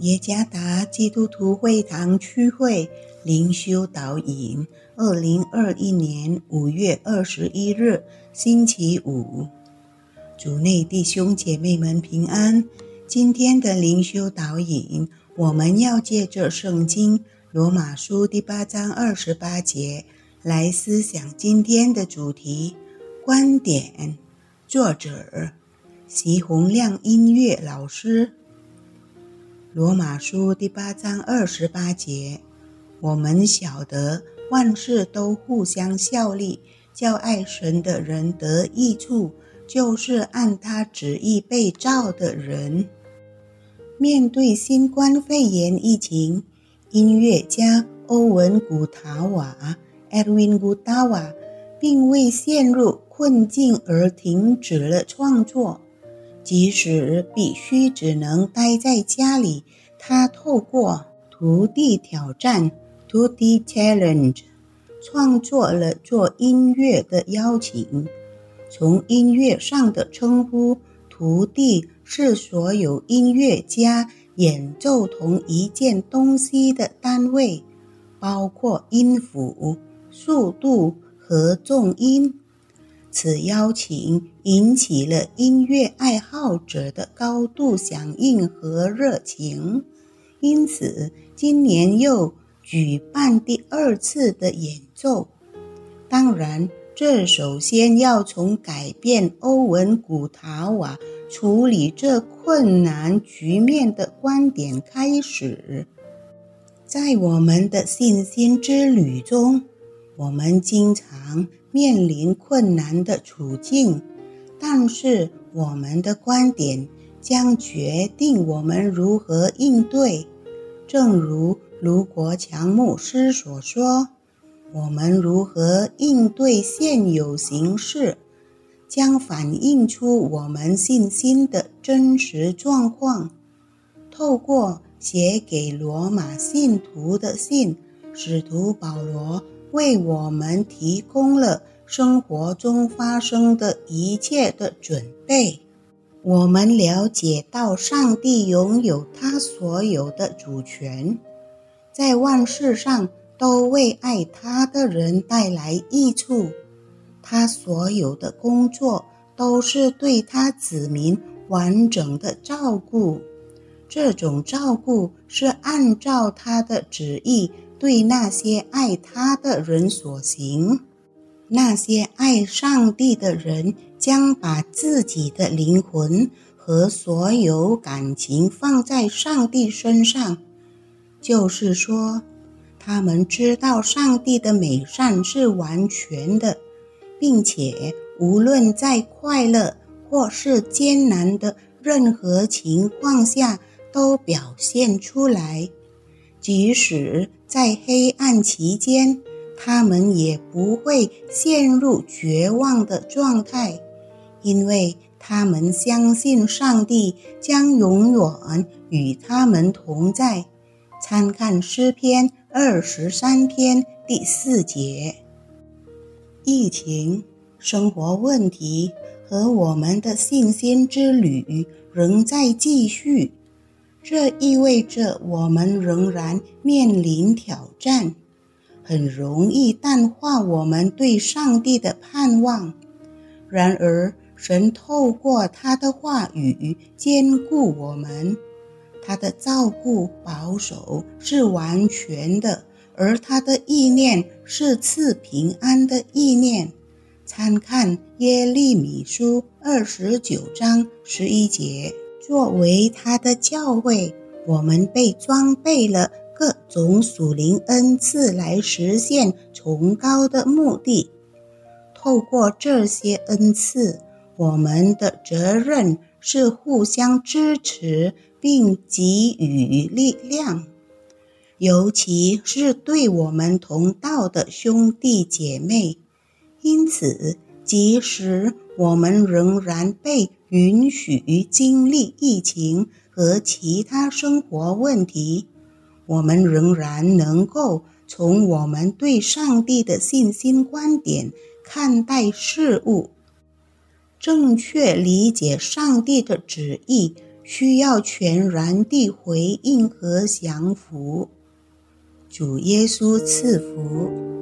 耶加达基督徒会堂区会灵修导引，二零二一年五月二十一日，星期五，主内弟兄姐妹们平安。今天的灵修导引，我们要借着圣经罗马书第八章二十八节来思想今天的主题观点。作者：席洪亮音乐老师。罗马书第八章二十八节，我们晓得万事都互相效力，叫爱神的人得益处，就是按他旨意被召的人。面对新冠肺炎疫情，音乐家欧文·古塔瓦 （Edwin Gutawa） 并未陷入困境而停止了创作。即使必须只能待在家里，他透过徒弟挑战 （To D Challenge） 创作了做音乐的邀请。从音乐上的称呼，徒弟是所有音乐家演奏同一件东西的单位，包括音符、速度和重音。此邀请引起了音乐爱好者的高度响应和热情，因此今年又举办第二次的演奏。当然，这首先要从改变欧文·古塔瓦处理这困难局面的观点开始。在我们的信心之旅中，我们经常。面临困难的处境，但是我们的观点将决定我们如何应对。正如卢国强牧师所说：“我们如何应对现有形势，将反映出我们信心的真实状况。”透过写给罗马信徒的信，使徒保罗。为我们提供了生活中发生的一切的准备。我们了解到，上帝拥有他所有的主权，在万事上都为爱他的人带来益处。他所有的工作都是对他子民完整的照顾，这种照顾是按照他的旨意。对那些爱他的人所行，那些爱上帝的人将把自己的灵魂和所有感情放在上帝身上。就是说，他们知道上帝的美善是完全的，并且无论在快乐或是艰难的任何情况下都表现出来。即使在黑暗期间，他们也不会陷入绝望的状态，因为他们相信上帝将永远与他们同在。参看诗篇二十三篇第四节。疫情、生活问题和我们的信心之旅仍在继续。这意味着我们仍然面临挑战，很容易淡化我们对上帝的盼望。然而，神透过他的话语兼顾我们，他的照顾保守是完全的，而他的意念是赐平安的意念。参看耶利米书二十九章十一节。作为他的教会，我们被装备了各种属灵恩赐来实现崇高的目的。透过这些恩赐，我们的责任是互相支持并给予力量，尤其是对我们同道的兄弟姐妹。因此，即使我们仍然被允许经历疫情和其他生活问题，我们仍然能够从我们对上帝的信心观点看待事物，正确理解上帝的旨意，需要全然地回应和降服。主耶稣赐福。